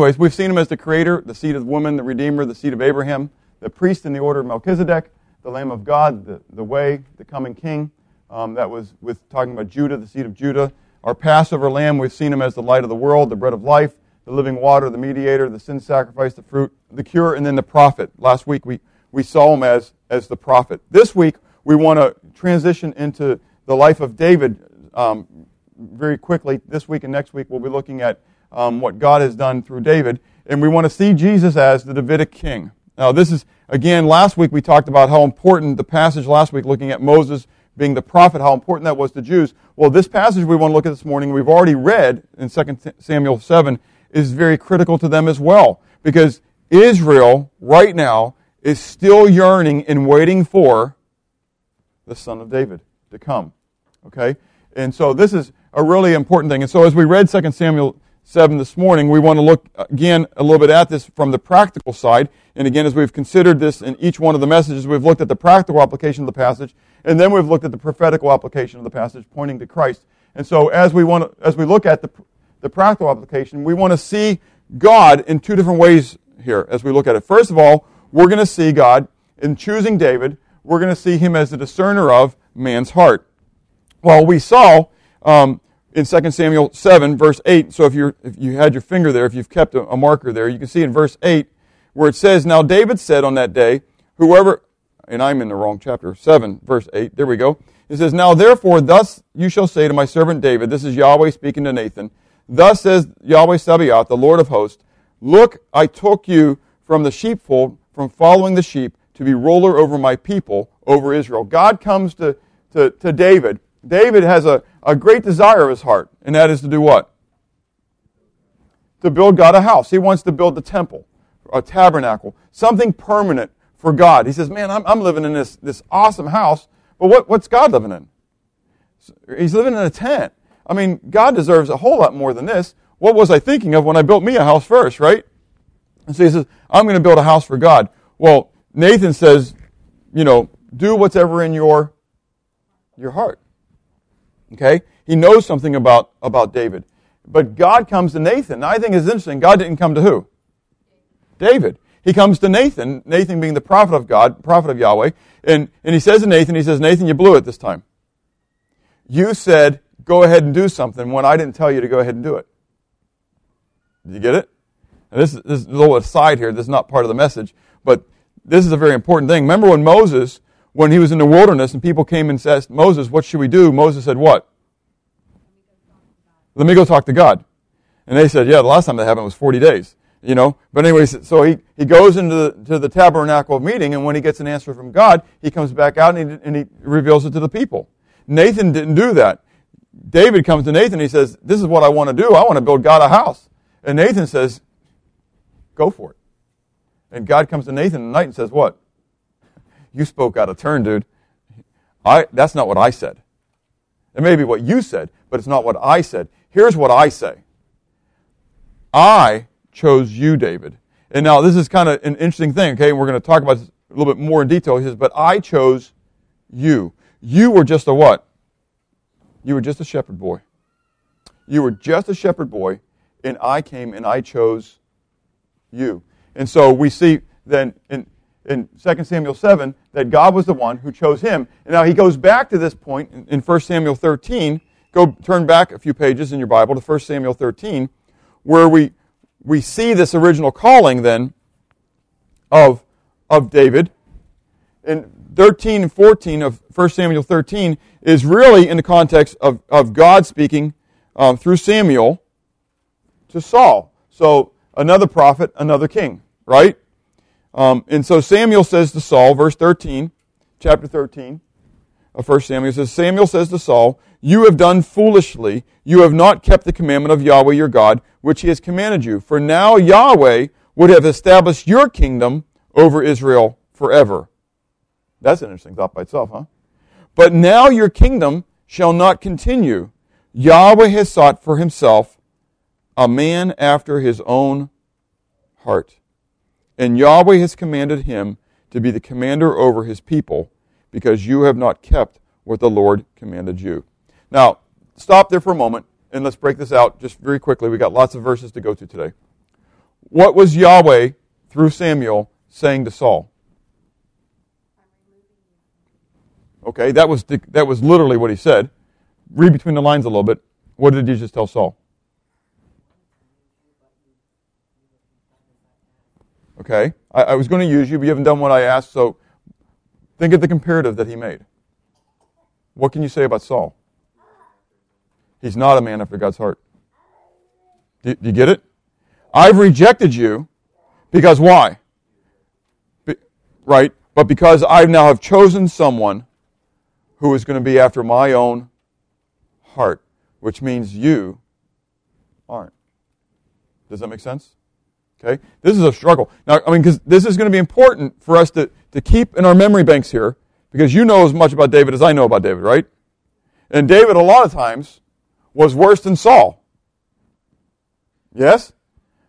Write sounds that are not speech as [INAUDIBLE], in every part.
Anyways, we've seen him as the creator, the seed of the woman, the redeemer, the seed of Abraham, the priest in the order of Melchizedek, the Lamb of God, the, the way, the coming king. Um, that was with talking about Judah, the seed of Judah. Our Passover lamb, we've seen him as the light of the world, the bread of life, the living water, the mediator, the sin sacrifice, the fruit, the cure, and then the prophet. Last week we, we saw him as, as the prophet. This week we want to transition into the life of David um, very quickly. This week and next week we'll be looking at um, what God has done through David. And we want to see Jesus as the Davidic king. Now, this is, again, last week we talked about how important the passage last week, looking at Moses being the prophet, how important that was to Jews. Well, this passage we want to look at this morning, we've already read in 2 Samuel 7, is very critical to them as well. Because Israel, right now, is still yearning and waiting for the son of David to come. Okay? And so this is a really important thing. And so as we read 2 Samuel 7 this morning, we want to look again a little bit at this from the practical side. And again, as we've considered this in each one of the messages, we've looked at the practical application of the passage, and then we've looked at the prophetical application of the passage pointing to Christ. And so as we want to, as we look at the, the practical application, we want to see God in two different ways here as we look at it. First of all, we're going to see God in choosing David, we're going to see him as the discerner of man's heart. Well, we saw um, in 2 Samuel 7, verse 8. So if, you if you had your finger there, if you've kept a, a marker there, you can see in verse 8 where it says, Now David said on that day, whoever, and I'm in the wrong chapter, 7, verse 8, there we go. It says, Now therefore, thus you shall say to my servant David, this is Yahweh speaking to Nathan, Thus says Yahweh Sabaoth, the Lord of hosts, Look, I took you from the sheepfold, from following the sheep, to be ruler over my people, over Israel. God comes to, to, to David. David has a, a great desire of his heart, and that is to do what? To build God a house. He wants to build the temple, a tabernacle, something permanent for God. He says, Man, I'm, I'm living in this, this awesome house, but what, what's God living in? He's living in a tent. I mean, God deserves a whole lot more than this. What was I thinking of when I built me a house first, right? And so he says, I'm going to build a house for God. Well, Nathan says, you know, do whatever in your, your heart. Okay? He knows something about, about David. But God comes to Nathan. Now, I think it's interesting. God didn't come to who? David. He comes to Nathan, Nathan being the prophet of God, prophet of Yahweh, and, and he says to Nathan, he says, Nathan, you blew it this time. You said, go ahead and do something when I didn't tell you to go ahead and do it. Did you get it? And this, this is a little aside here. This is not part of the message, but this is a very important thing. Remember when Moses when he was in the wilderness and people came and said, Moses, what should we do? Moses said, what? Let me go talk to God. And they said, yeah, the last time that happened was 40 days. You know, but anyways, so he, he goes into the, to the tabernacle meeting, and when he gets an answer from God, he comes back out and he, and he reveals it to the people. Nathan didn't do that. David comes to Nathan, he says, This is what I want to do. I want to build God a house. And Nathan says, Go for it. And God comes to Nathan at night and says, What? You spoke out of turn, dude. I, that's not what I said. It may be what you said, but it's not what I said. Here's what I say. I chose you, David. And now this is kind of an interesting thing, okay? We're going to talk about this a little bit more in detail. He says, but I chose you. You were just a what? You were just a shepherd boy. You were just a shepherd boy, and I came and I chose you. And so we see then in in 2 Samuel 7 that God was the one who chose him. And now he goes back to this point in, in 1 Samuel 13. Go turn back a few pages in your Bible to 1 Samuel 13, where we, we see this original calling then of, of David. In 13 and 14 of 1 Samuel 13 is really in the context of, of God speaking um, through Samuel to Saul. So another prophet, another king, right? Um, and so Samuel says to Saul, verse 13, chapter 13 of 1 Samuel says, Samuel says to Saul, You have done foolishly. You have not kept the commandment of Yahweh your God, which he has commanded you. For now Yahweh would have established your kingdom over Israel forever. That's an interesting thought by itself, huh? But now your kingdom shall not continue. Yahweh has sought for himself a man after his own heart and Yahweh has commanded him to be the commander over his people, because you have not kept what the Lord commanded you. Now, stop there for a moment, and let's break this out just very quickly. We've got lots of verses to go to today. What was Yahweh, through Samuel, saying to Saul? Okay, that was, the, that was literally what he said. Read between the lines a little bit. What did he just tell Saul? Okay, I, I was going to use you, but you haven't done what I asked, so think of the comparative that he made. What can you say about Saul? He's not a man after God's heart. Do, do you get it? I've rejected you because why? Be, right? But because I now have chosen someone who is going to be after my own heart, which means you aren't. Does that make sense? Okay? This is a struggle. Now, I mean, because this is going to be important for us to, to keep in our memory banks here, because you know as much about David as I know about David, right? And David, a lot of times, was worse than Saul. Yes?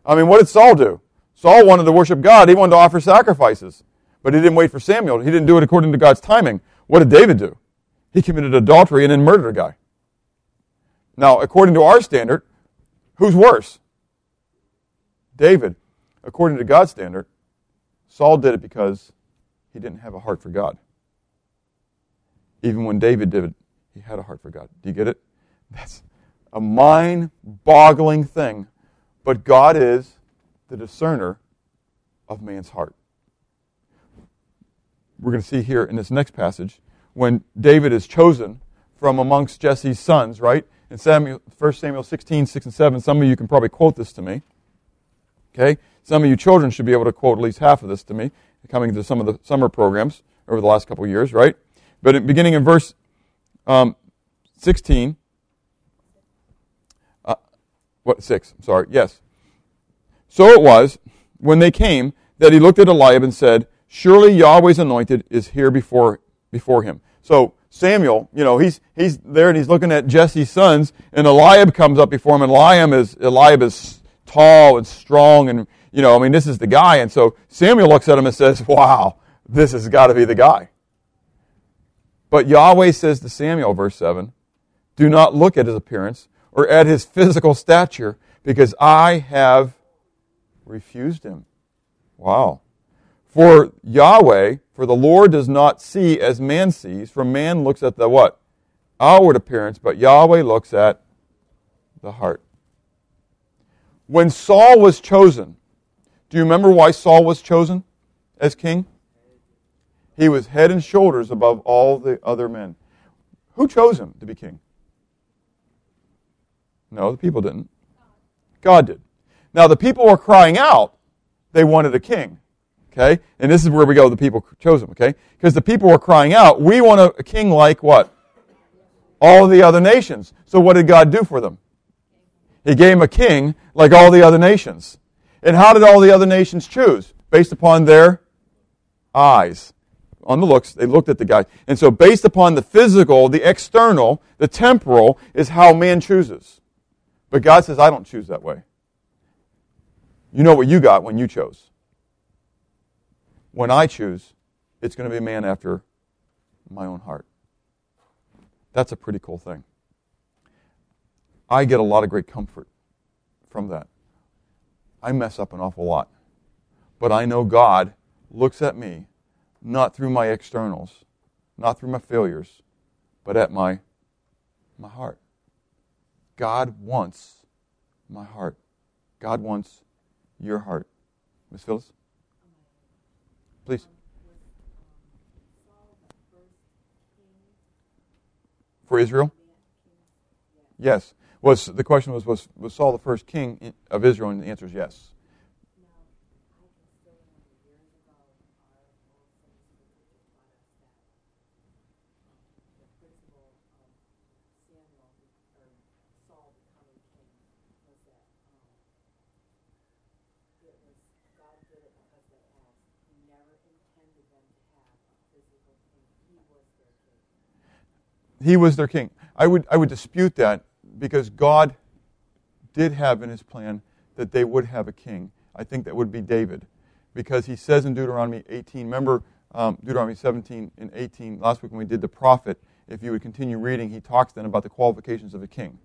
I mean, what did Saul do? Saul wanted to worship God. He wanted to offer sacrifices. But he didn't wait for Samuel. He didn't do it according to God's timing. What did David do? He committed adultery and then murdered a guy. Now, according to our standard, who's worse? David. According to God's standard, Saul did it because he didn't have a heart for God. Even when David did it, he had a heart for God. Do you get it? That's a mind boggling thing. But God is the discerner of man's heart. We're going to see here in this next passage when David is chosen from amongst Jesse's sons, right? In Samuel, 1 Samuel 16, 6 and 7, some of you can probably quote this to me. Okay? Some of you children should be able to quote at least half of this to me, coming to some of the summer programs over the last couple years, right? But in, beginning in verse um, 16, uh, what, 6, I'm sorry, yes. So it was, when they came, that he looked at Eliab and said, Surely Yahweh's anointed is here before, before him. So Samuel, you know, he's, he's there and he's looking at Jesse's sons, and Eliab comes up before him, and Eliab is, Eliab is tall and strong, and, you know, I mean, this is the guy. And so Samuel looks at him and says, Wow, this has got to be the guy. But Yahweh says to Samuel, verse 7, Do not look at his appearance or at his physical stature, because I have refused him. Wow. For Yahweh, for the Lord does not see as man sees, for man looks at the what? Outward appearance, but Yahweh looks at the heart. When Saul was chosen, do you remember why Saul was chosen as king? He was head and shoulders above all the other men. Who chose him to be king? No, the people didn't. God did. Now, the people were crying out, they wanted a king. Okay? And this is where we go, the people chose him, okay? Because the people were crying out, we want a, king like what? All the other nations. So what did God do for them? He gave him a king like all the other nations. And how did all the other nations choose? Based upon their eyes. On the looks, they looked at the guy. And so based upon the physical, the external, the temporal, is how man chooses. But God says, I don't choose that way. You know what you got when you chose when I choose, it's going to be a man after my own heart. That's a pretty cool thing. I get a lot of great comfort from that. I mess up an awful lot. But I know God looks at me not through my externals, not through my failures, but at my, my heart. God wants my heart. God wants your heart. Miss Phyllis? Please. For Israel? Yes. Was the question was was was Saul the first king of Israel? And the answer is yes. he was their king. I would, I would dispute that because God did have in his plan that they would have a king. I think that would be David because he says in Deuteronomy 18, remember um, Deuteronomy 17 and 18, last week when we did the prophet, if you would continue reading, he talks then about the qualifications of a king,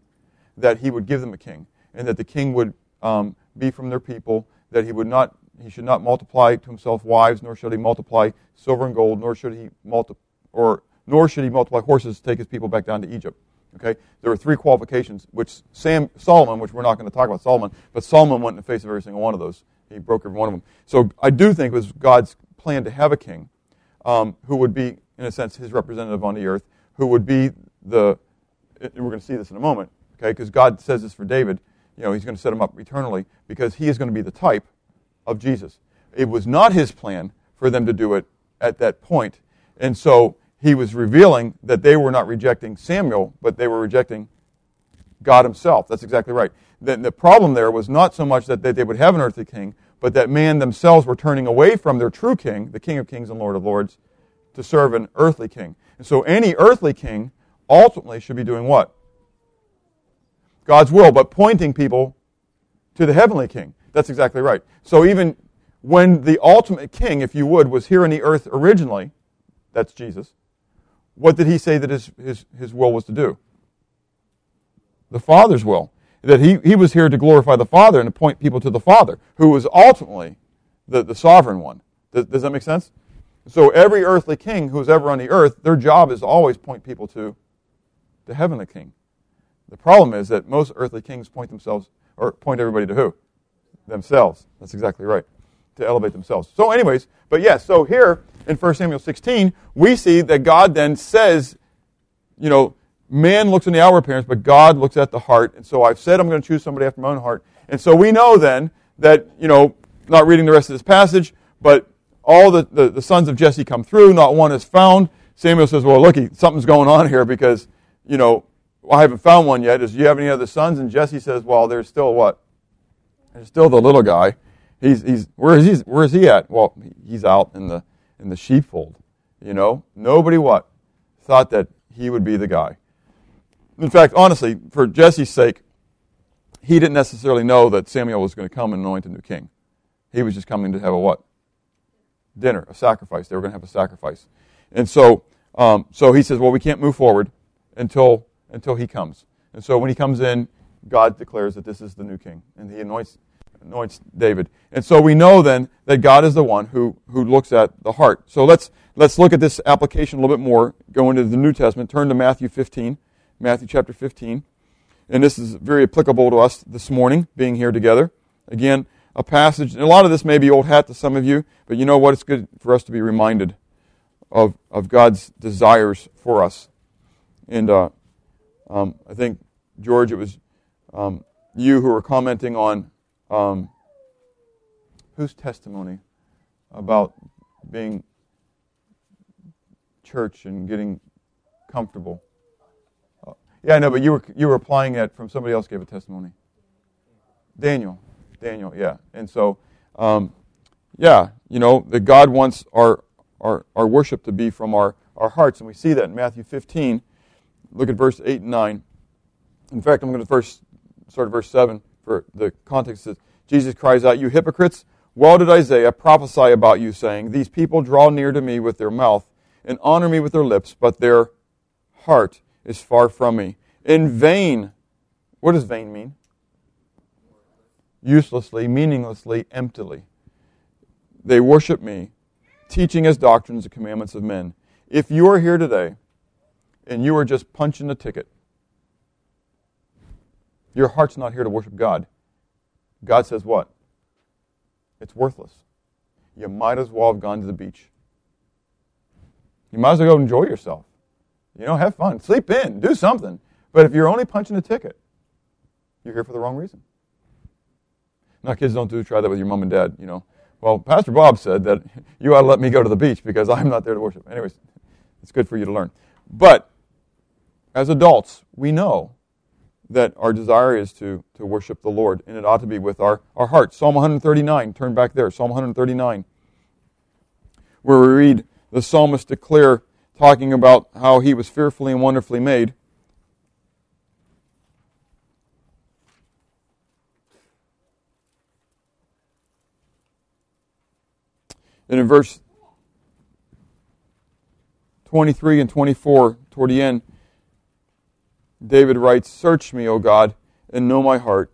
that he would give them a king, and that the king would um, be from their people, that he would not he should not multiply to himself wives, nor should he multiply silver and gold, nor should he multi- or nor should he multiply horses to take his people back down to Egypt. Okay, there were three qualifications, which Sam Solomon, which we're not going to talk about Solomon, but Solomon went in the face of every single one of those. He broke every one of them. So I do think it was God's plan to have a king um, who would be, in a sense, his representative on the earth, who would be the. We're going to see this in a moment, okay? Because God says this for David. You know, He's going to set him up eternally because he is going to be the type of Jesus. It was not his plan for them to do it at that. And so he was revealing that they were not rejecting Samuel, but they were rejecting God himself. That's exactly right. The, the problem there was not so much that they, they would have an earthly king, but that man themselves were turning away from their true king, the King of Kings and Lord of Lords, to serve an earthly king. And so any earthly king ultimately should be doing what? God's will, but pointing people to the heavenly king. That's exactly right. So even when the ultimate king, if you would, was here on the earth originally, that's Jesus, what did he say that his, his, his will was to do? The Father's will. That he, he was here to glorify the Father and to point people to the Father, who was ultimately the, the sovereign one. Does, does that make sense? So every earthly king who's ever on the earth, their job is to always point people to the heavenly king. The problem is that most earthly kings point themselves, or point everybody to who? Themselves. That's exactly right. To elevate themselves. So, anyways, but yes, so here in 1 Samuel 16, we see that God then says, you know, man looks in the outward appearance, but God looks at the heart. And so I've said I'm going to choose somebody after my own heart. And so we know then that, you know, not reading the rest of this passage, but all the, the, the sons of Jesse come through, not one is found. Samuel says, well, looky, something's going on here because, you know, I haven't found one yet. Is do you have any other sons? And Jesse says, well, there's still what? There's still the little guy. He's, he's, where is he, where is he at? Well, he's out in the, in the sheepfold. You know, nobody what? Thought that he would be the guy. In fact, honestly, for Jesse's sake, he didn't necessarily know that Samuel was going to come and anoint a new king. He was just coming to have a what? Dinner, a sacrifice. They were going to have a sacrifice. And so, um, so he says, well, we can't move forward until, until he comes. And so when he comes in, God declares that this is the new king, and he anoints, anoints David. And so we know then that God is the one who, who looks at the heart. So let's, let's look at this application a little bit more, go into the New Testament, turn to Matthew 15. Matthew chapter 15. And this is very applicable to us this morning, being here together. Again, a passage, and a lot of this may be old hat to some of you, but you know what? It's good for us to be reminded of, of God's desires for us. And uh, um, I think, George, it was um, you who were commenting on um, whose testimony about being church and getting comfortable. Yeah, I know, but you were you were applying it from somebody else gave a testimony. Daniel, Daniel, yeah, and so, um, yeah, you know that God wants our our our worship to be from our our hearts, and we see that in Matthew 15. Look at verse eight and nine. In fact, I'm going to first start at verse seven for the context. Says Jesus cries out, "You hypocrites! Well did Isaiah prophesy about you, saying, These people draw near to me with their mouth and honor me with their lips, but their heart is far from me. In vain. What does vain mean? Uselessly, meaninglessly, emptily. They worship me, teaching as doctrines the commandments of men. If you are here today and you are just punching a ticket, your heart's not here to worship God. God says what? It's worthless. You might as well have gone to the beach. You might as well go enjoy yourself. You know, have fun, sleep in, do something. But if you're only punching a ticket, you're here for the wrong reason. Now, kids don't do try that with your mom and dad. You know, well, Pastor Bob said that [LAUGHS] you ought to let me go to the beach because I'm not there to worship. Anyways, it's good for you to learn. But as adults, we know that our desire is to, to worship the Lord, and it ought to be with our, our heart. Psalm 139, turn back there, Psalm 139, where we read the psalmist declare talking about how he was fearfully and wonderfully made. And in verse 23 and 24, toward the end, David writes, Search me, O God, and know my heart.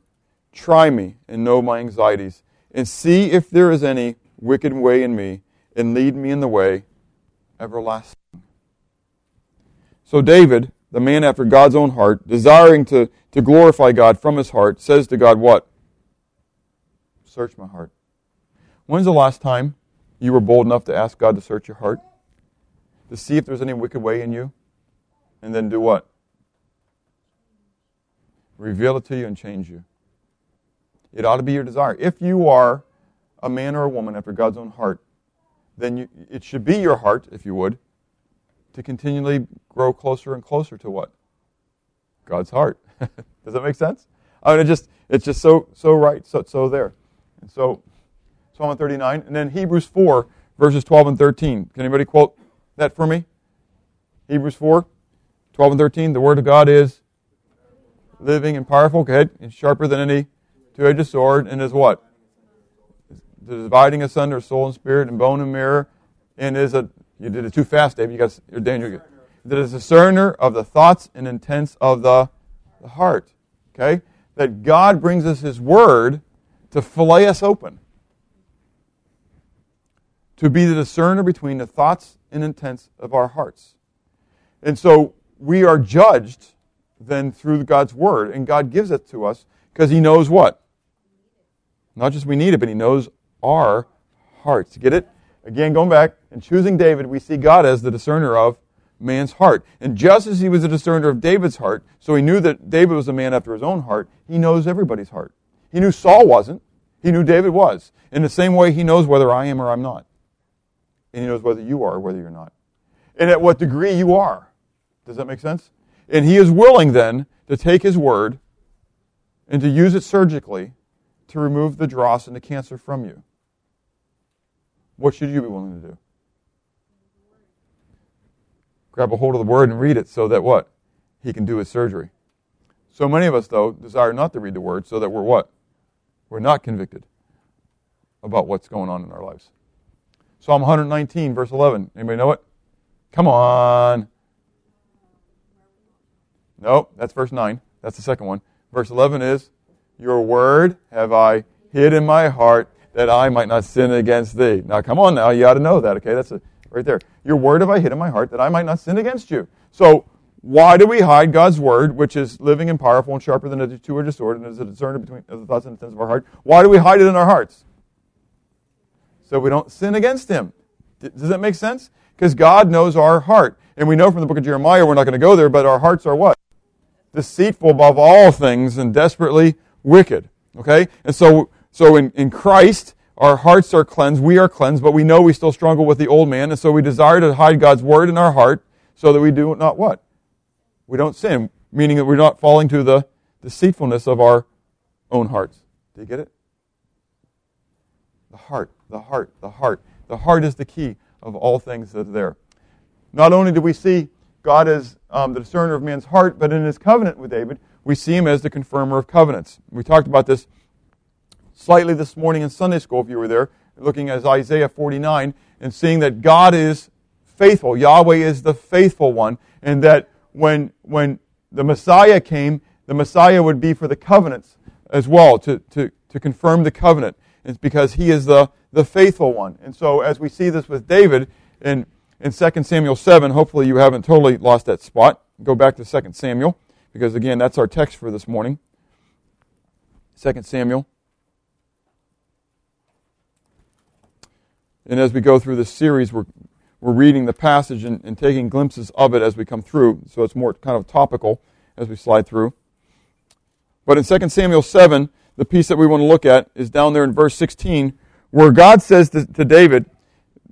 Try me and know my anxieties, and see if there is any wicked way in me, and lead me in the way everlasting. So David, the man after God's own heart, desiring to, to glorify God from his heart, says to God, What? Search my heart. When's the last time you were bold enough to ask God to search your heart? To see if there's any wicked way in you? And then do what? Reveal it to you and change you. It ought to be your desire. If you are a man or a woman after God's own heart, then you, it should be your heart, if you would, to continually grow closer and closer to what? God's heart. [LAUGHS] Does that make sense? I mean, it just it's just so so right, so so there. And so Psalm 139, and then Hebrews 4, verses 12 and 13. Can anybody quote that for me? Hebrews 4, 12 and 13. The word of God is living and powerful. Go ahead. And sharper than any two-edged sword, and is what? The dividing asunder soul and spirit and bone and mirror, and is a you did it too fast, Dave. You got you're Daniel. That is a discerner of the thoughts and intents of the, the heart. Okay? That God brings us His Word to fillet us open. To be the discerner between the thoughts and intents of our hearts. And so we are judged then through God's Word, and God gives it to us because He knows what? Not just we need it, but He knows our hearts. Get it? Again, going back and choosing David, we see God as the discerner of man's heart. And just as he was a discerner of David's heart, so he knew that David was a man after his own heart, he knows everybody's heart. He knew Saul wasn't. He knew David was. In the same way, he knows whether I am or I'm not. And he knows whether you are or whether you're not. And at what degree you are. Does that make sense? And he is willing then to take his word and to use it surgically to remove the dross and the cancer from you. What should you be willing to do? Grab a hold of the word and read it so that what? He can do his surgery. So many of us, though, desire not to read the word so that we're what? We're not convicted about what's going on in our lives. Psalm 119, verse 11. Anybody know it? Come on. Nope, that's verse 9. That's the second one. Verse 11 is, Your word have I hid in my heart that I might not sin against thee. Now, come on now, you ought to know that, okay? That's a, right there. Your word have I hid in my heart that I might not sin against you. So, why do we hide God's word, which is living and powerful and sharper than a two-edged sword and is a discerner between the thoughts and intents of our heart? Why do we hide it in our hearts? So we don't sin against Him. Does that make sense? Because God knows our heart. And we know from the book of Jeremiah, we're not going to go there, but our hearts are what? Deceitful above all things and desperately wicked. Okay? And so so in, in Christ, our hearts are cleansed, we are cleansed, but we know we still struggle with the old man, and so we desire to hide God's word in our heart so that we do not what? We don't sin, meaning that we're not falling to the deceitfulness of our own hearts. Do you get it? The heart, the heart, the heart. The heart is the key of all things that are there. Not only do we see God as um, the discerner of man's heart, but in his covenant with David, we see him as the confirmer of covenants. We talked about this slightly this morning in Sunday school, if you were there, looking at Isaiah 49 and seeing that God is faithful. Yahweh is the faithful one, and that when, when the Messiah came, the Messiah would be for the covenants as well, to, to, to confirm the covenant. It's because he is the, the faithful one. And so as we see this with David in, in 2 Samuel 7, hopefully you haven't totally lost that spot. Go back to 2 Samuel, because again, that's our text for this morning. 2 Samuel And as we go through this series, we're, we're reading the passage and, and taking glimpses of it as we come through. So it's more kind of topical as we slide through. But in 2 Samuel 7, the piece that we want to look at is down there in verse 16, where God says to, to David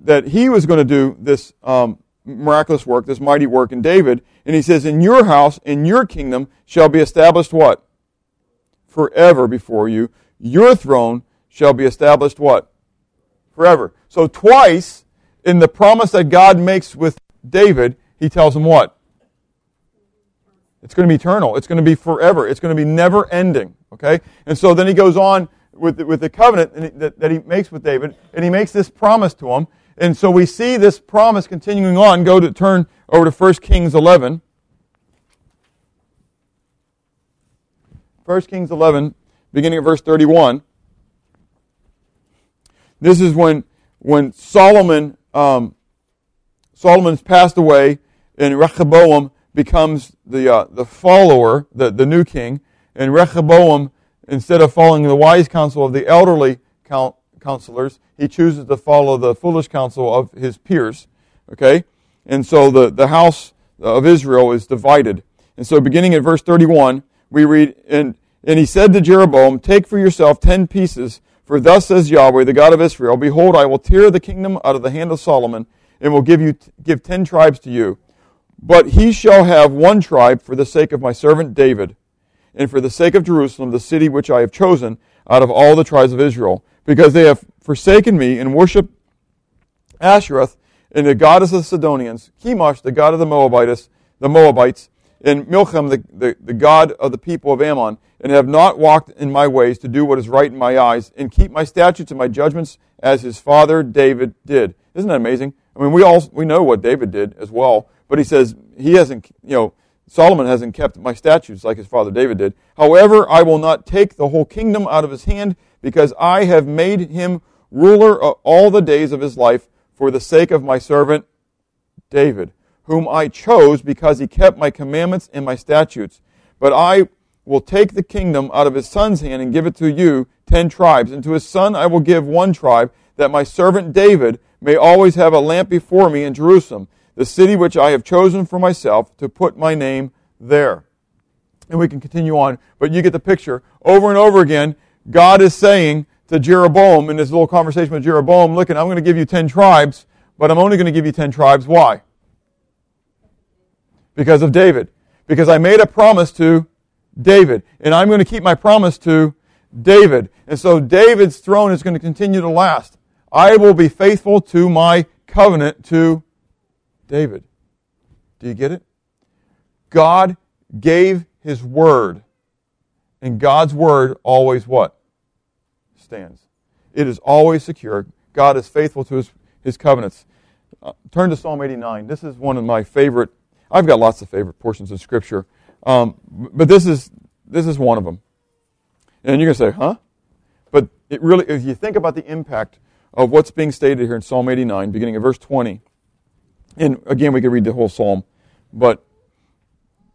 that he was going to do this um, miraculous work, this mighty work in David. And he says, In your house, in your kingdom, shall be established what? Forever before you. Your throne shall be established what? forever. So twice in the promise that God makes with David, he tells him what? It's going to be eternal. It's going to be forever. It's going to be never ending. Okay? And so then he goes on with the, with the covenant that, that he makes with David, and he makes this promise to him. And so we see this promise continuing on. Go to turn over to 1 Kings 11. 1 Kings 11, beginning at verse 31. This is when when Solomon um, Solomon's passed away, and Rehoboam becomes the uh, the follower, the the new king, and Rehoboam, instead of following the wise counsel of the elderly counselors, he chooses to follow the foolish counsel of his peers. Okay, and so the the house of Israel is divided. And so, beginning at verse 31, we read, and and he said to Jeroboam, Take for yourself ten pieces for thus says Yahweh, the God of Israel, Behold, I will tear the kingdom out of the hand of Solomon, and will give you give ten tribes to you. But he shall have one tribe for the sake of my servant David, and for the sake of Jerusalem, the city which I have chosen out of all the tribes of Israel, because they have forsaken me and worshipped Ashtoreth and the goddess of the Sidonians, Chemosh, the god of the Moabites, the Moabites, and Milcom, the, the, the god of the people of Ammon, and have not walked in my ways to do what is right in my eyes, and keep my statutes and my judgments as his father David did. Isn't that amazing? I mean, we all we know what David did as well, but he says he hasn't, you know, Solomon hasn't kept my statutes like his father David did. However, I will not take the whole kingdom out of his hand, because I have made him ruler all the days of his life for the sake of my servant David whom I chose because he kept my commandments and my statutes. But I will take the kingdom out of his son's hand and give it to you, ten tribes. And to his son I will give one tribe, that my servant David may always have a lamp before me in Jerusalem, the city which I have chosen for myself to put my name there. And we can continue on, but you get the picture. Over and over again, God is saying to Jeroboam in this little conversation with Jeroboam, look, I'm going to give you ten tribes, but I'm only going to give you ten tribes. Why? because of David. Because I made a promise to David. And I'm going to keep my promise to David. And so David's throne is going to continue to last. I will be faithful to my covenant to David. Do you get it? God gave his word. And God's word always what? Stands. It is always secure. God is faithful to his, his covenants. Uh, turn to Psalm 89. This is one of my favorite I've got lots of favorite portions of Scripture, um, but this is this is one of them. And you're going to say, huh? But it really, if you think about the impact of what's being stated here in Psalm 89, beginning at verse 20, and again, we could read the whole psalm, but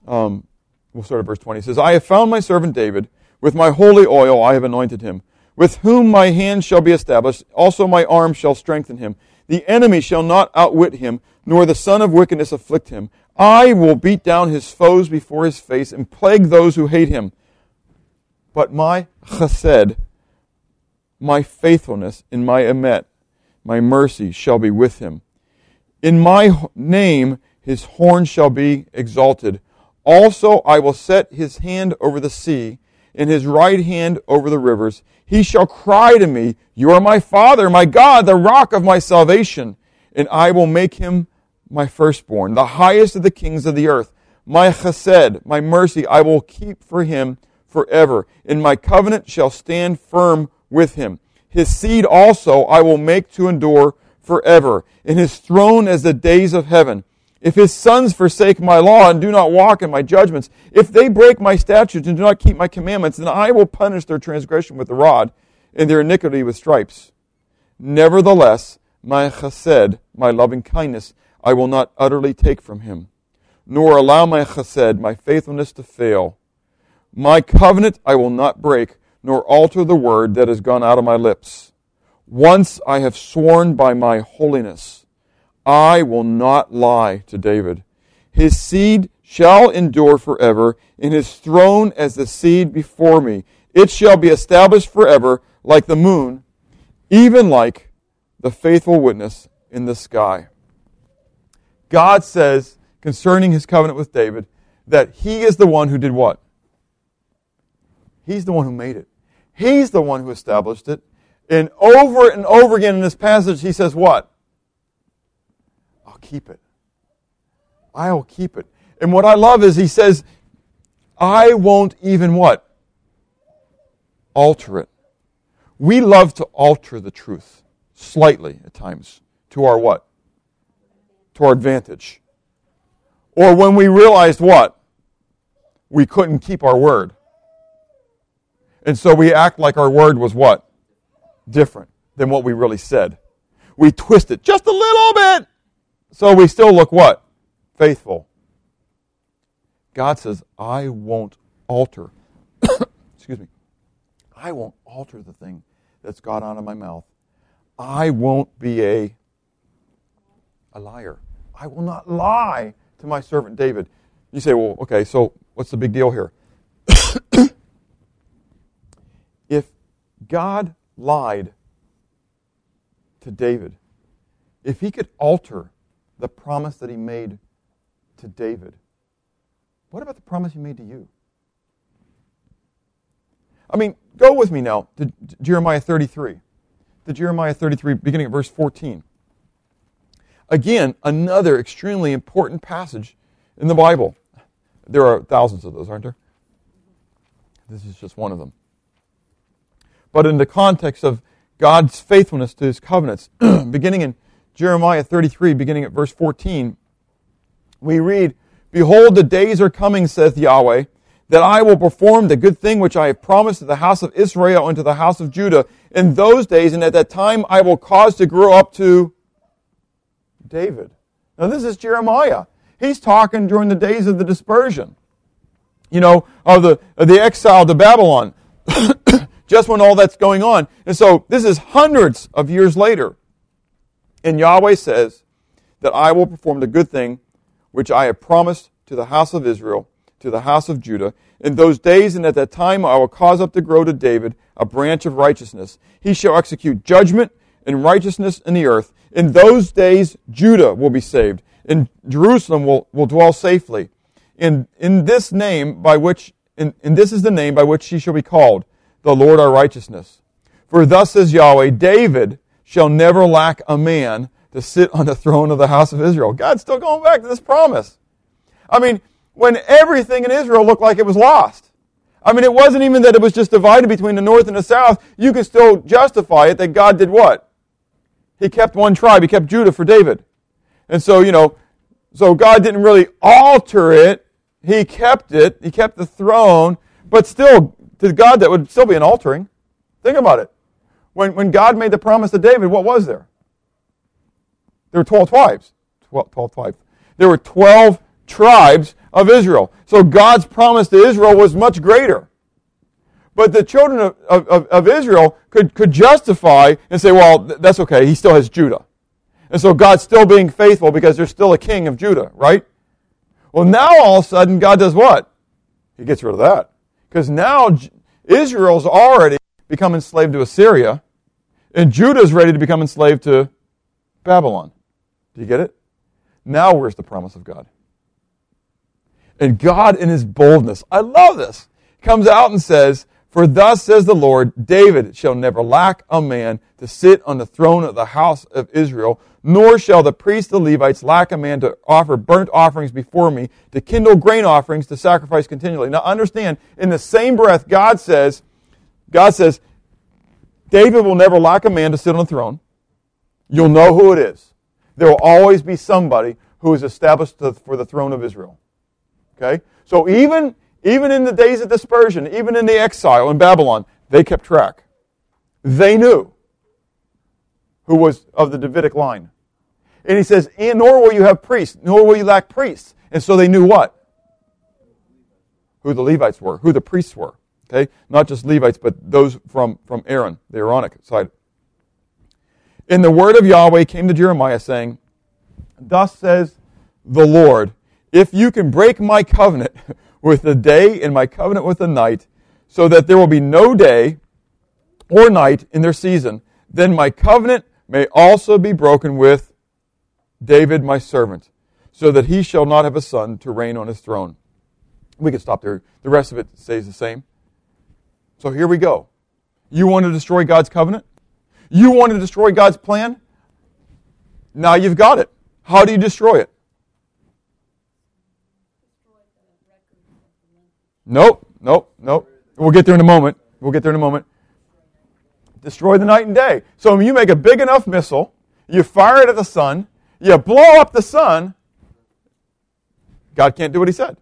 um, we'll start at verse 20. It says, I have found my servant David. With my holy oil I have anointed him. With whom my hand shall be established, also my arm shall strengthen him. The enemy shall not outwit him, nor the son of wickedness afflict him. I will beat down his foes before his face and plague those who hate him. But my chesed, my faithfulness, in my emet, my mercy shall be with him. In my name his horn shall be exalted. Also I will set his hand over the sea, and his right hand over the rivers. He shall cry to me, You are my Father, my God, the rock of my salvation. And I will make him my firstborn, the highest of the kings of the earth. My chesed, my mercy, I will keep for him forever, and my covenant shall stand firm with him. His seed also I will make to endure forever, and his throne as the days of heaven. If his sons forsake my law and do not walk in my judgments, if they break my statutes and do not keep my commandments, then I will punish their transgression with the rod and their iniquity with stripes. Nevertheless, my chesed, my loving kindness, I will not utterly take from him, nor allow my chesed, my faithfulness, to fail. My covenant I will not break, nor alter the word that has gone out of my lips. Once I have sworn by my holiness, I will not lie to David. His seed shall endure forever, and his throne as the seed before me. It shall be established forever like the moon, even like the faithful witness in the sky. God says concerning his covenant with David that he is the one who did what? He's the one who made it. He's the one who established it. And over and over again in this passage, he says, What? I'll keep it. I'll keep it. And what I love is he says, I won't even what? Alter it. We love to alter the truth slightly at times to our what? to our advantage. Or when we realized what? We couldn't keep our word. And so we act like our word was what? Different. than what we really said. We twist it just a little bit. So we still look what? Faithful. God says, I won't alter. [COUGHS] Excuse me. I won't alter the thing that's got out of my mouth. I won't be a, a liar. I will not lie to my servant David. You say, well, okay, so what's the big deal here? [COUGHS] if God lied to David, if he could alter the promise that he made to David, what about the promise he made to you? I mean, go with me now to Jeremiah 33. To Jeremiah 33, beginning at verse 14. Again, another extremely important passage in the Bible. There are thousands of those, aren't there? This is just one of them. But in the context of God's faithfulness to his covenants, [CLEARS THROAT] beginning in Jeremiah 33, beginning at verse 14, we read, Behold, the days are coming, saith Yahweh, that I will perform the good thing which I have promised to the house of Israel and to the house of Judah in those days, and at that time I will cause to grow up to David. Now, this is Jeremiah. He's talking during the days of the dispersion, you know, of the, of the exile to Babylon, [COUGHS] just when all that's going on. And so, this is hundreds of years later. And Yahweh says that I will perform the good thing which I have promised to the house of Israel, to the house of Judah. In those days and at that time I will cause up to grow to David a branch of righteousness. He shall execute judgment and righteousness in the earth. In those days, Judah will be saved, and Jerusalem will, will dwell safely. In, in this name by which, in, and this is the name by which she shall be called, the Lord our righteousness. For thus says Yahweh, David shall never lack a man to sit on the throne of the house of Israel. God's still going back to this promise. I mean, when everything in Israel looked like it was lost. I mean, it wasn't even that it was just divided between the north and the south. You could still justify it that God did what? He kept one tribe. He kept Judah for David. And so, you know, so God didn't really alter it. He kept it. He kept the throne. But still, to God, that would still be an altering. Think about it. When, when God made the promise to David, what was there? There were 12 tribes. 12, 12 tribes. There were 12 tribes of Israel. So God's promise to Israel was much greater. But the children of, of, of Israel could, could justify and say, well, that's okay. He still has Judah. And so God's still being faithful because there's still a king of Judah, right? Well, now all of a sudden, God does what? He gets rid of that. Because now Israel's already become enslaved to Assyria, and Judah's ready to become enslaved to Babylon. Do you get it? Now, where's the promise of God? And God, in his boldness, I love this, comes out and says, For thus says the Lord, David shall never lack a man to sit on the throne of the house of Israel, nor shall the priests, the Levites, lack a man to offer burnt offerings before me, to kindle grain offerings, to sacrifice continually. Now understand, in the same breath, God says, God says, David will never lack a man to sit on the throne. You'll know who it is. There will always be somebody who is established for the throne of Israel. Okay? So even, even in the days of dispersion, even in the exile in Babylon, they kept track. They knew who was of the Davidic line. And he says, and nor will you have priests, nor will you lack priests. And so they knew what? Who the Levites were, who the priests were. Okay? Not just Levites, but those from, from Aaron, the Aaronic side. In the word of Yahweh came to Jeremiah, saying, Thus says the Lord, if you can break my covenant [LAUGHS] with the day and my covenant with the night, so that there will be no day or night in their season, then my covenant may also be broken with David my servant, so that he shall not have a son to reign on his throne. We can stop there. The rest of it stays the same. So here we go. You want to destroy God's covenant? You want to destroy God's plan? Now you've got it. How do you destroy it? Nope, nope, nope. We'll get there in a moment. We'll get there in a moment. Destroy the night and day. So you make a big enough missile, you fire it at the sun, you blow up the sun, God can't do what he said.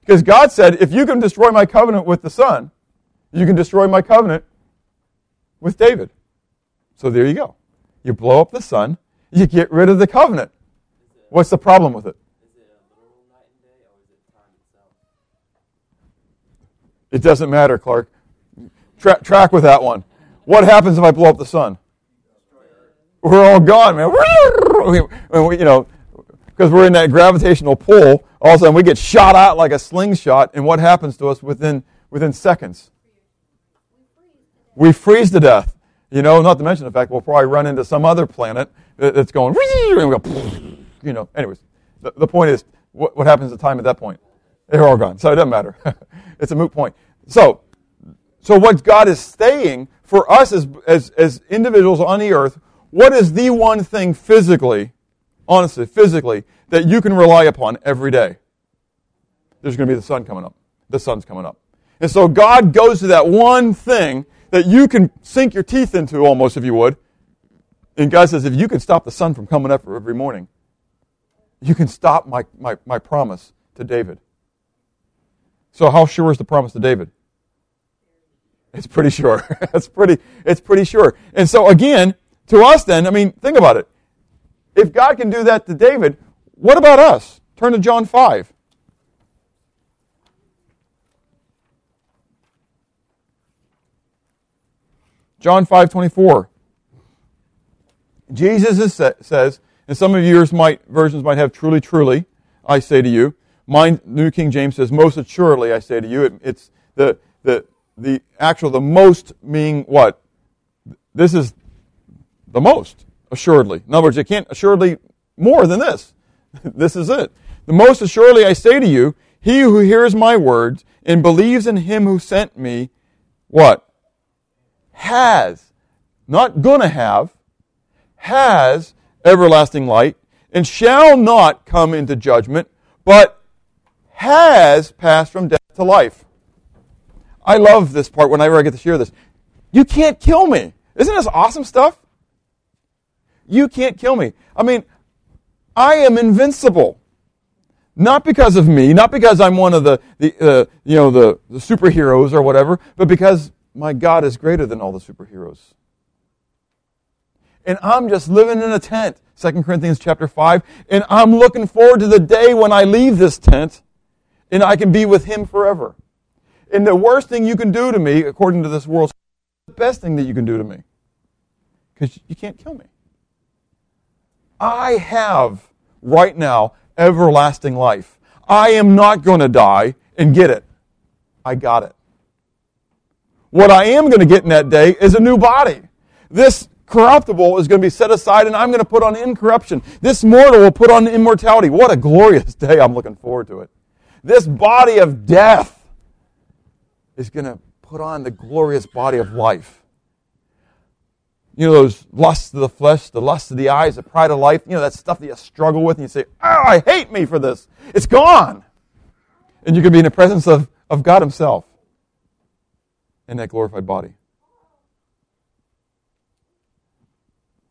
Because God said, if you can destroy my covenant with the sun, you can destroy my covenant with David. So there you go. You blow up the sun, you get rid of the covenant. What's the problem with it? It doesn't matter, Clark. Tra- track with that one. What happens if I blow up the sun? We're all gone, man. We, you know, because we're in that gravitational pull. All of a sudden, we get shot out like a slingshot, and what happens to us within within seconds? We freeze to death. You know, not to mention the fact we'll probably run into some other planet that's going, and we go, you know. Anyways, the, the point is, what, what happens the time at that point? They're all gone. So it doesn't matter. [LAUGHS] it's a moot point. So, so what God is saying for us as, as, as individuals on the earth, what is the one thing physically, honestly, physically, that you can rely upon every day? There's going to be the sun coming up. The sun's coming up. And so God goes to that one thing that you can sink your teeth into almost, if you would. And God says, if you can stop the sun from coming up every morning, you can stop my, my, my promise to David. So how sure is the promise to David? It's pretty sure. [LAUGHS] it's pretty, it's pretty sure. And so again, to us then, I mean, think about it. If God can do that to David, what about us? Turn to John 5. John 5 24. Jesus says, and some of yours might, versions might have truly, truly, I say to you. Mine, New King James says, most assuredly, I say to you. It, it's the, the, the actual, the most meaning what? This is the most, assuredly. In other words, it can't assuredly more than this. [LAUGHS] this is it. The most assuredly I say to you, he who hears my words and believes in him who sent me, what? Has, not gonna have, has everlasting light and shall not come into judgment, but has passed from death to life. I love this part whenever I get to share this. You can't kill me. Isn't this awesome stuff? You can't kill me. I mean, I am invincible. Not because of me, not because I'm one of the, the uh, you know, the, the superheroes or whatever, but because my God is greater than all the superheroes. And I'm just living in a tent, 2 Corinthians chapter 5, and I'm looking forward to the day when I leave this tent and I can be with him forever. And the worst thing you can do to me, according to this world, the best thing that you can do to me. Because you can't kill me. I have, right now, everlasting life. I am not going to die and get it. I got it. What I am going to get in that day is a new body. This corruptible is going to be set aside and I'm going to put on incorruption. This mortal will put on immortality. What a glorious day. I'm looking forward to it. This body of death is going to put on the glorious body of life. You know, those lusts of the flesh, the lusts of the eyes, the pride of life, you know, that stuff that you struggle with and you say, oh, I hate me for this. It's gone. And you can be in the presence of, of God Himself in that glorified body.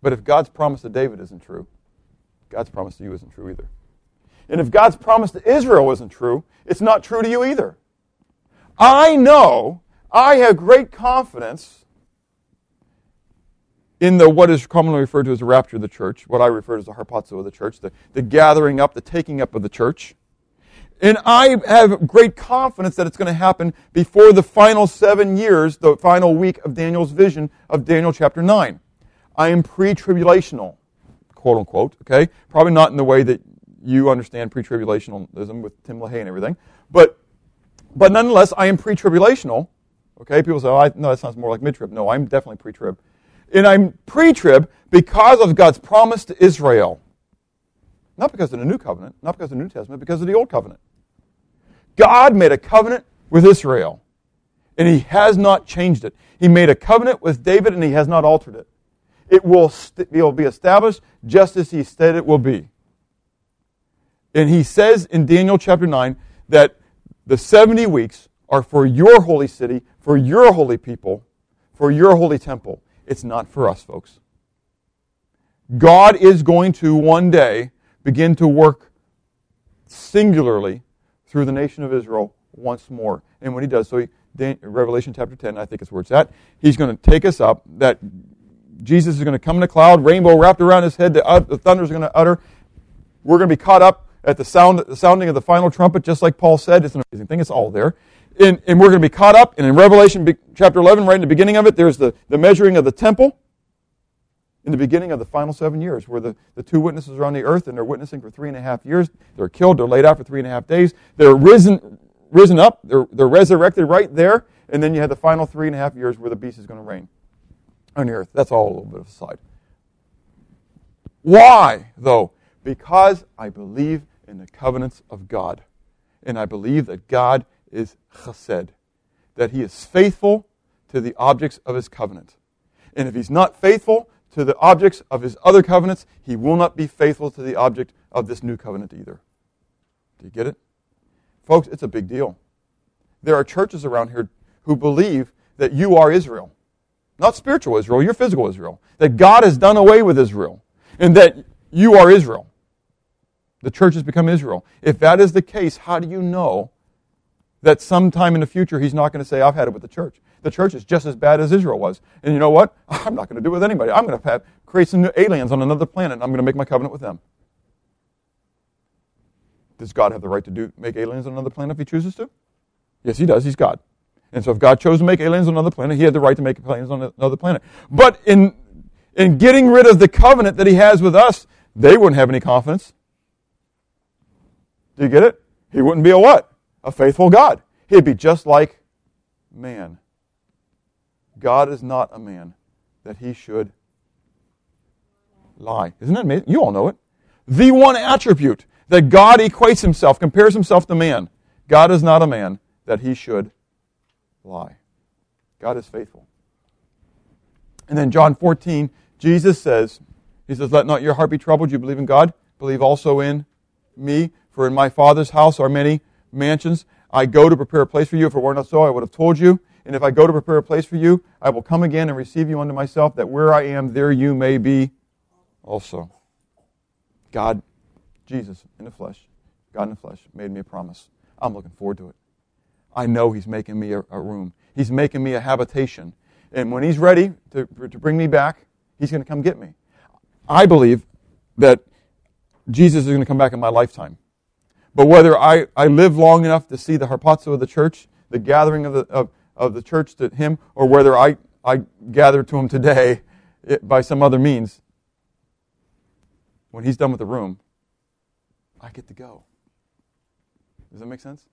But if God's promise to David isn't true, God's promise to you isn't true either. And if God's promise to Israel isn't true, it's not true to you either. I know, I have great confidence in the what is commonly referred to as the rapture of the church, what I refer to as the harpazo of the church, the, the gathering up, the taking up of the church. And I have great confidence that it's going to happen before the final seven years, the final week of Daniel's vision of Daniel chapter 9. I am pre-tribulational, quote unquote, okay? Probably not in the way that you understand pre-tribulationalism with Tim LaHaye and everything. But, but nonetheless, I am pre-tribulational. Okay, people say, oh, I, no, that sounds more like mid-trib. No, I'm definitely pre-trib. And I'm pre-trib because of God's promise to Israel. Not because of the New Covenant, not because of the New Testament, because of the Old Covenant. God made a covenant with Israel, and He has not changed it. He made a covenant with David, and He has not altered it. It will, st- it will be established just as He said it will be. And he says in Daniel chapter 9 that the 70 weeks are for your holy city, for your holy people, for your holy temple. It's not for us, folks. God is going to one day begin to work singularly through the nation of Israel once more. And when he does so, he, Revelation chapter 10, I think is where it's at, he's going to take us up. That Jesus is going to come in a cloud, rainbow wrapped around his head, the, uh, the thunder is going to utter. We're going to be caught up at the sound, the sounding of the final trumpet, just like Paul said. It's an amazing thing. It's all there. And, and we're going to be caught up. And in Revelation chapter 11, right in the beginning of it, there's the, the measuring of the temple in the beginning of the final seven years, where the, the two witnesses are on the earth and they're witnessing for three and a half years. They're killed, they're laid out for three and a half days. They're risen, risen up, they're, they're resurrected right there. And then you have the final three and a half years where the beast is going to reign on the earth. That's all a little bit of a side. Why, though? Because I believe in the covenants of God. And I believe that God is chesed, that he is faithful to the objects of his covenant. And if he's not faithful to the objects of his other covenants, he will not be faithful to the object of this new covenant either. Do you get it? Folks, it's a big deal. There are churches around here who believe that you are Israel. Not spiritual Israel, you're physical Israel. That God has done away with Israel. And that you are Israel. The church has become Israel. If that is the case, how do you know that sometime in the future he's not going to say, I've had it with the church? The church is just as bad as Israel was. And you know what? [LAUGHS] I'm not going to do it with anybody. I'm going to have, create some new aliens on another planet, and I'm going to make my covenant with them. Does God have the right to do make aliens on another planet if he chooses to? Yes, he does. He's God. And so if God chose to make aliens on another planet, he had the right to make aliens on another planet. But in, in getting rid of the covenant that he has with us, they wouldn't have any confidence. Do you get it? He wouldn't be a what? A faithful God. He'd be just like man. God is not a man that he should lie. Isn't that amazing? You all know it. The one attribute that God equates himself, compares himself to man. God is not a man that he should lie. God is faithful. And then John 14, Jesus says, He says, Let not your heart be troubled. You believe in God, believe also in me. For in my Father's house are many mansions. I go to prepare a place for you. If it were not so, I would have told you. And if I go to prepare a place for you, I will come again and receive you unto myself, that where I am, there you may be also. God, Jesus in the flesh, God in the flesh, made me a promise. I'm looking forward to it. I know He's making me a, a room, He's making me a habitation. And when He's ready to, to bring me back, He's going to come get me. I believe that Jesus is going to come back in my lifetime. But whether I, I live long enough to see the harpazo of the church, the gathering of the, of, of the church to him, or whether I, I gather to him today by some other means, when he's done with the room, I get to go. Does that make sense?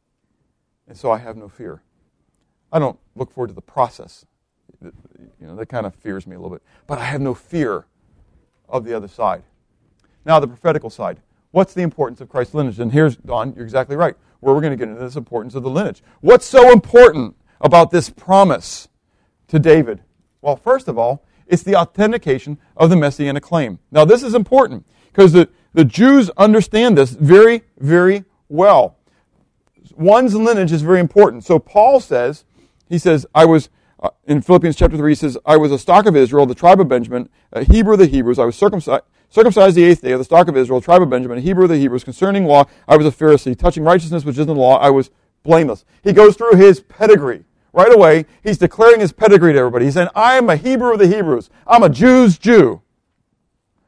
And so I have no fear. I don't look forward to the process. You know, that kind of fears me a little bit. But I have no fear of the other side. Now, the prophetical side. What's the importance of Christ's lineage? And here's, Don, you're exactly right. Where we're going to get into this importance of the lineage. What's so important about this promise to David? Well, first of all, it's the authentication of the messianic claim. Now, this is important because the, the Jews understand this very, very well. One's lineage is very important. So Paul says, he says, I was, uh, in Philippians chapter 3, he says, I was a stock of Israel, the tribe of Benjamin, a Hebrew of the Hebrews. I was circumcised, circumcised the eighth day of the stock of Israel, tribe of Benjamin, a Hebrew of the Hebrews. Concerning law, I was a Pharisee. Touching righteousness, which is in the law, I was blameless. He goes through his pedigree. Right away, he's declaring his pedigree to everybody. He's saying, I am a Hebrew of the Hebrews. I'm a Jew's Jew.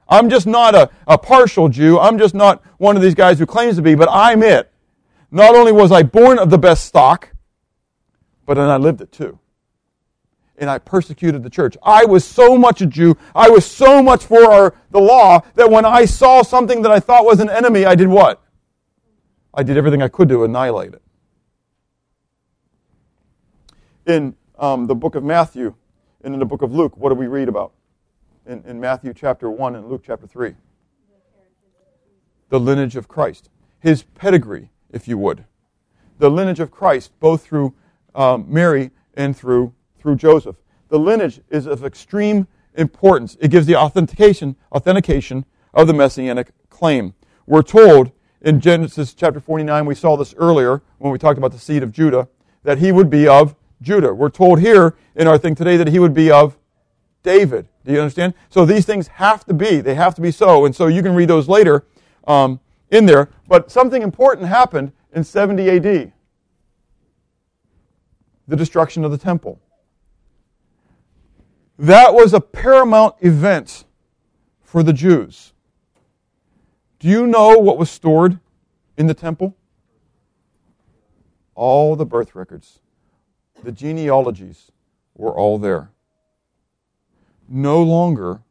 I'm just not a, a partial Jew. I'm just not one of these guys who claims to be, but I'm it. Not only was I born of the best stock, but then I lived it too. And I persecuted the church. I was so much a Jew. I was so much for our, the law that when I saw something that I thought was an enemy, I did what? I did everything I could to annihilate it in um, the book of Matthew and in the book of Luke, what do we read about? In, in Matthew chapter 1 and Luke chapter 3. The lineage of Christ. His pedigree, if you would. The lineage of Christ, both through um, Mary and through, through Joseph. The lineage is of extreme importance. It gives the authentication, authentication of the messianic claim. We're told in Genesis chapter 49, we saw this earlier when we talked about the seed of Judah, that he would be of Judah. We're told here in our thing today that he would be of David. Do you understand? So these things have to be. They have to be so. And so you can read those later um, in there. But something important happened in 70 AD the destruction of the temple. That was a paramount event for the Jews. Do you know what was stored in the temple? All the birth records, the genealogies were all there. No longer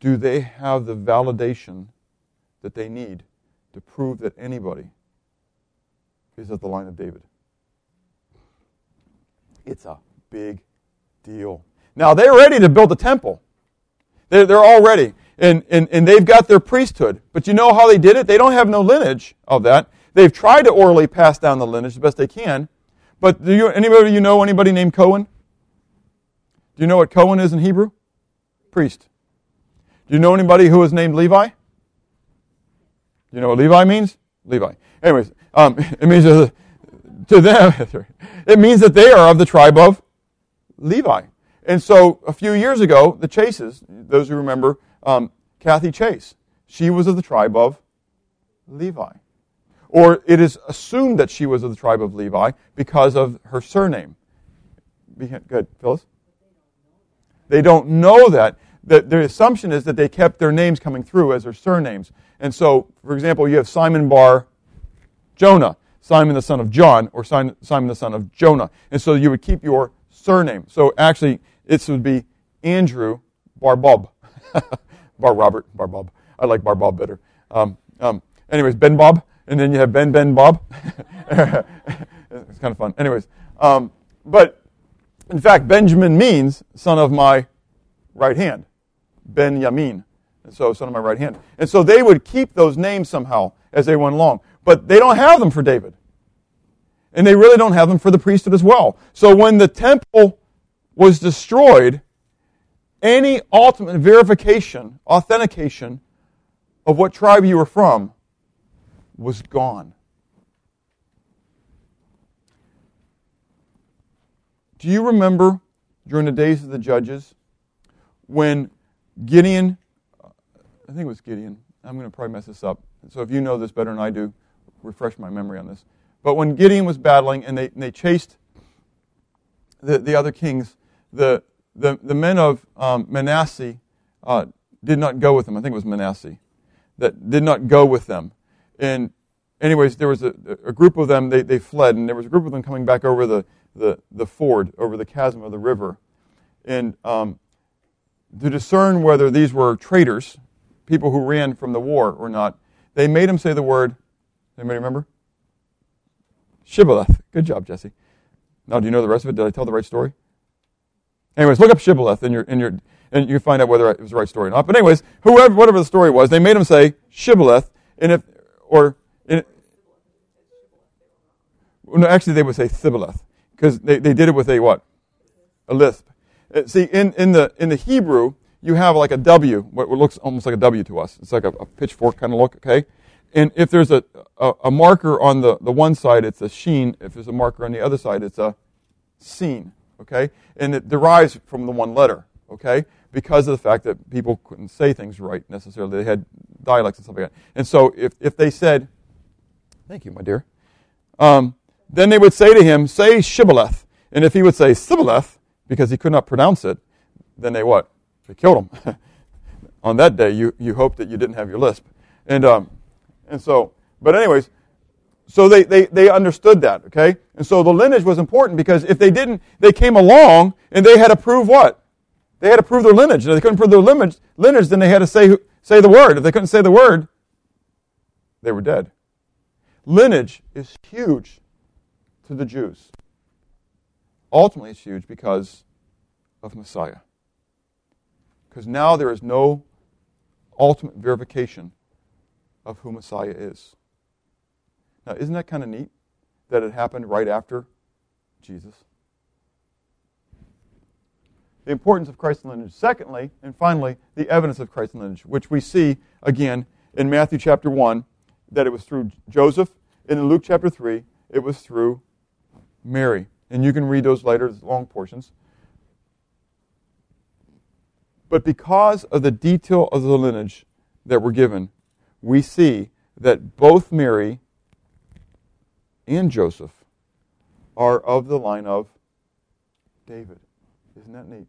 do they have the validation that they need to prove that anybody is of the line of David. It's a big deal. Now, they're ready to build a temple. They're, they're all ready. And, and, and they've got their priesthood. But you know how they did it? They don't have no lineage of that. They've tried to orally pass down the lineage the best they can. But do you, anybody you know anybody named Cohen? Do you know what Cohen is in Hebrew? Priest. Do you know anybody who is named Levi? Do you know what Levi means? Levi. Anyways, um, [LAUGHS] it means uh, to them, [LAUGHS] it means that they are of the tribe of Levi. And so a few years ago, the Chases, those who remember um, Kathy Chase, she was of the tribe of Levi. Or it is assumed that she was of the tribe of Levi because of her surname. Good, Phyllis? They don't know that. The, the assumption is that they kept their names coming through as their surnames. And so, for example, you have Simon Bar Jonah, Simon the son of John, or Simon the son of Jonah. And so you would keep your surname. So actually, it would be Andrew Barbob. [LAUGHS] Bar Robert, Bar Bob. I like Bar Bob better. Um, um, anyways, Ben Bob, and then you have Ben Ben Bob. [LAUGHS] it's kind of fun. Anyways, um, but in fact, Benjamin means son of my right hand. Ben Yamin. And so, son of my right hand. And so they would keep those names somehow as they went along. But they don't have them for David. And they really don't have them for the priesthood as well. So when the temple was destroyed, any ultimate verification, authentication of what tribe you were from was gone. Do you remember during the days of the judges when Gideon, I think it was Gideon, I'm going to probably mess this up. So if you know this better than I do, refresh my memory on this. But when Gideon was battling and they, and they chased the, the other kings, the, the, the men of um, Manasseh uh, did not go with them. I think it was Manasseh that did not go with them. And anyways, there was a, a group of them, they, they fled, and there was a group of them coming back over the, the, the ford, over the chasm of the river. And um, to discern whether these were traitors, people who ran from the war or not, they made them say the word, anybody remember? Shibboleth. Good job, Jesse. Now, do you know the rest of it? Did I tell the right story? Anyways, look up Shibboleth in your, in your, and you find out whether it was the right story or not. But anyways, whoever, whatever the story was, they made him say Shibboleth, and if, or, in, no, actually they would say Sibboleth, because they, they did it with a what? A lisp. Uh, see, in, in the, in the Hebrew, you have like a W, what looks almost like a W to us. It's like a, a pitchfork kind of look, okay? And if there's a, a, a, marker on the, the one side, it's a sheen. If there's a marker on the other side, it's a seen okay? And it derives from the one letter, okay? Because of the fact that people couldn't say things right necessarily. They had dialects and stuff like that. And so if, if they said, thank you, my dear, um, then they would say to him, say Shibboleth. And if he would say Sibboleth, because he could not pronounce it, then they what? They killed him. [LAUGHS] On that day, you, you hoped that you didn't have your lisp. And, um, and so, but anyways, so they, they, they understood that, okay? And so the lineage was important because if they didn't, they came along and they had to prove what? They had to prove their lineage. If they couldn't prove their lineage, lineage then they had to say, say the word. If they couldn't say the word, they were dead. Lineage is huge to the Jews. Ultimately, it's huge because of Messiah. Because now there is no ultimate verification of who Messiah is. Now, isn't that kind of neat that it happened right after Jesus? The importance of Christ's lineage. Secondly, and finally, the evidence of Christ's lineage, which we see again in Matthew chapter 1, that it was through Joseph, and in Luke chapter 3, it was through Mary. And you can read those later, long portions. But because of the detail of the lineage that we're given, we see that both Mary and Joseph are of the line of David. Isn't that neat?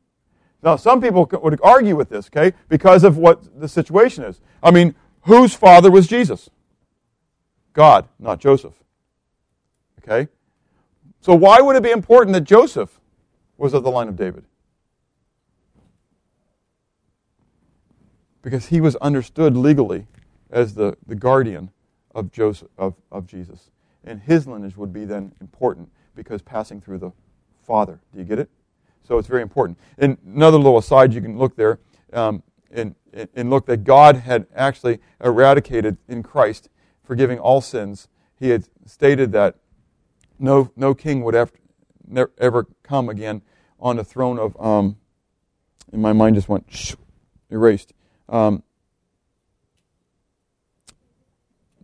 Now, some people would argue with this, okay, because of what the situation is. I mean, whose father was Jesus? God, not Joseph. Okay? So, why would it be important that Joseph was of the line of David? Because he was understood legally as the, the guardian of, Joseph, of, of Jesus. And his lineage would be then important because passing through the Father. Do you get it? So it's very important. And another little aside, you can look there um, and, and look that God had actually eradicated in Christ, forgiving all sins. He had stated that no, no king would ever, never, ever come again on the throne of, um, and my mind just went shh, erased. Um,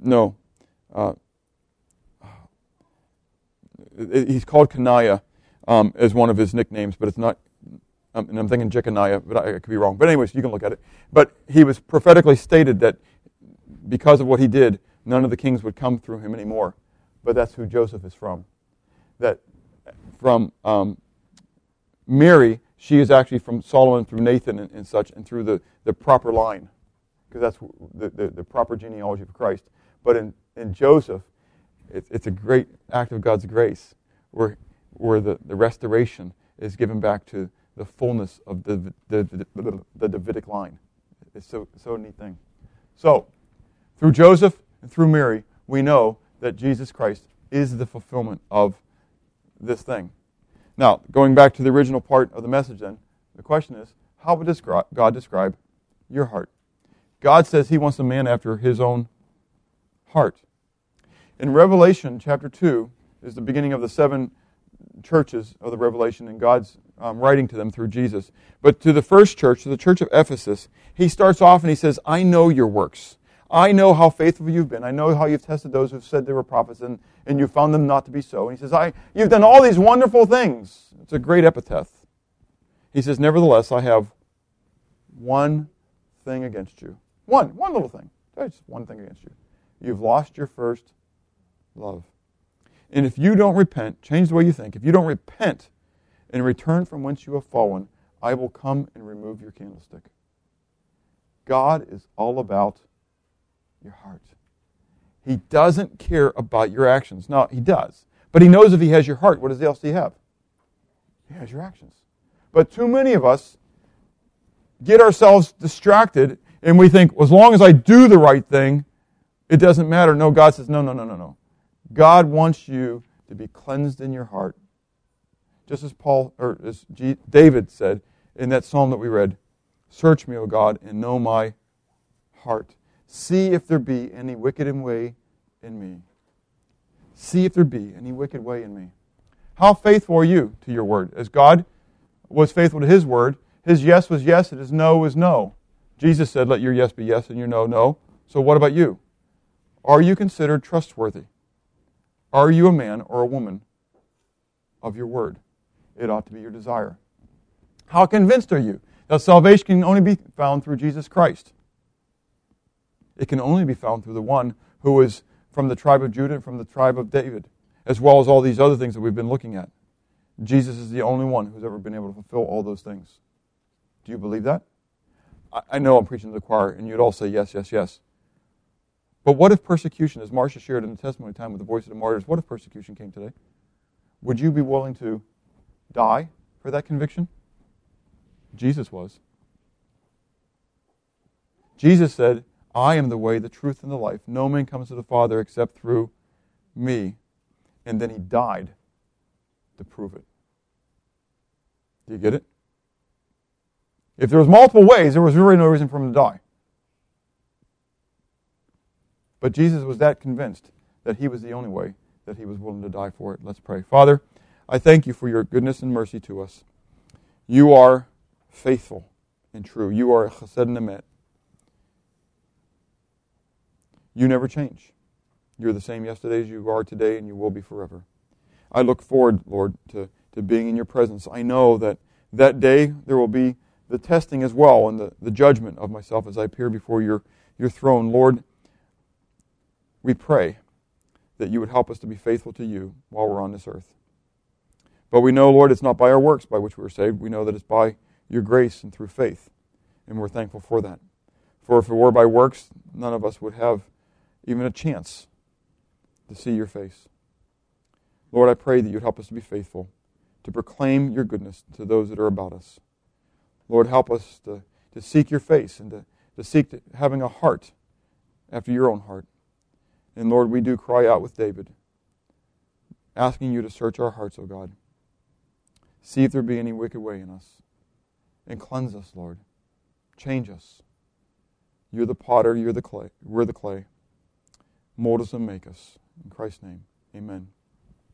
no. Uh, he's called Coniah um, as one of his nicknames, but it's not. Um, and I'm thinking Jeconiah, but I, I could be wrong. But anyways, you can look at it. But he was prophetically stated that because of what he did, none of the kings would come through him anymore. But that's who Joseph is from. That from um, Mary, she is actually from Solomon through Nathan and, and such, and through the, the proper line, because that's the, the, the, proper genealogy of Christ. But in, in Joseph, it's, it's a great act of God's grace where, where the, the restoration is given back to the fullness of the, the, the, the Davidic line. It's so, so neat thing. So, through Joseph and through Mary, we know that Jesus Christ is the fulfillment of this thing. Now, going back to the original part of the message, then, the question is how would God describe your heart? God says He wants a man after His own heart. In Revelation chapter 2 is the beginning of the seven churches of the Revelation and God's um, writing to them through Jesus. But to the first church, to the church of Ephesus, he starts off and he says, I know your works. I know how faithful you've been. I know how you've tested those who've said they were prophets and, and you found them not to be so. And he says, I, You've done all these wonderful things. It's a great epithet. He says, Nevertheless, I have one thing against you. One, one little thing. Just one thing against you. You've lost your first love. And if you don't repent, change the way you think, if you don't repent and return from whence you have fallen, I will come and remove your candlestick. God is all about your heart. He doesn't care about your actions. No, he does. But he knows if he has your heart, what does else he have? He has your actions. But too many of us get ourselves distracted and we think, well, as long as I do the right thing, it doesn't matter. No, God says, no, no, no, no, no. God wants you to be cleansed in your heart. Just as Paul or as David said in that psalm that we read, "Search me, O God, and know my heart. See if there be any wicked way in me. See if there be any wicked way in me." How faithful are you to your word? As God was faithful to his word, his yes was yes and his no was no. Jesus said, Let your yes be yes and your no, no. So what about you? Are you considered trustworthy? Are you a man or a woman of your word? It ought to be your desire. How convinced are you that salvation can only be found through Jesus Christ? It can only be found through the one who is from the tribe of Judah and from the tribe of David, as well as all these other things that we've been looking at. Jesus is the only one who's ever been able to fulfill all those things. Do you believe that? I know I'm preaching to the choir, and you'd all say yes, yes, yes. But what if persecution, as Marcia shared in the testimony time with the voice of the martyrs, what if persecution came today? Would you be willing to die for that conviction? Jesus was. Jesus said, I am the way, the truth, and the life. No man comes to the Father except through me. And then he died to prove it. Do you get it? If there was multiple ways, there was really no reason for him to die. But Jesus was that convinced that he was the only way that he was willing to die for it. Let's pray. Father, I thank you for your goodness and mercy to us. You are faithful and true. You are chesed and emet. You never change. You're the same yesterday as you are today, and you will be forever. I look forward, Lord, to, to being in your presence. I know that that day there will be the testing as well and the, the judgment of myself as I appear before your, your throne. Lord, we pray that you would help us to be faithful to you while we're on this earth. But we know, Lord, it's not by our works by which we are saved. We know that it's by your grace and through faith. And we're thankful for that. For if it were by works, none of us would have even a chance to see your face. Lord, I pray that you'd help us to be faithful, to proclaim your goodness to those that are about us. Lord, help us to, to seek your face and to, to seek to, having a heart after your own heart. And Lord, we do cry out with David, asking you to search our hearts, O God. See if there be any wicked way in us. And cleanse us, Lord. Change us. You're the potter, you're the clay. We're the clay. Mold us and make us. In Christ's name, amen.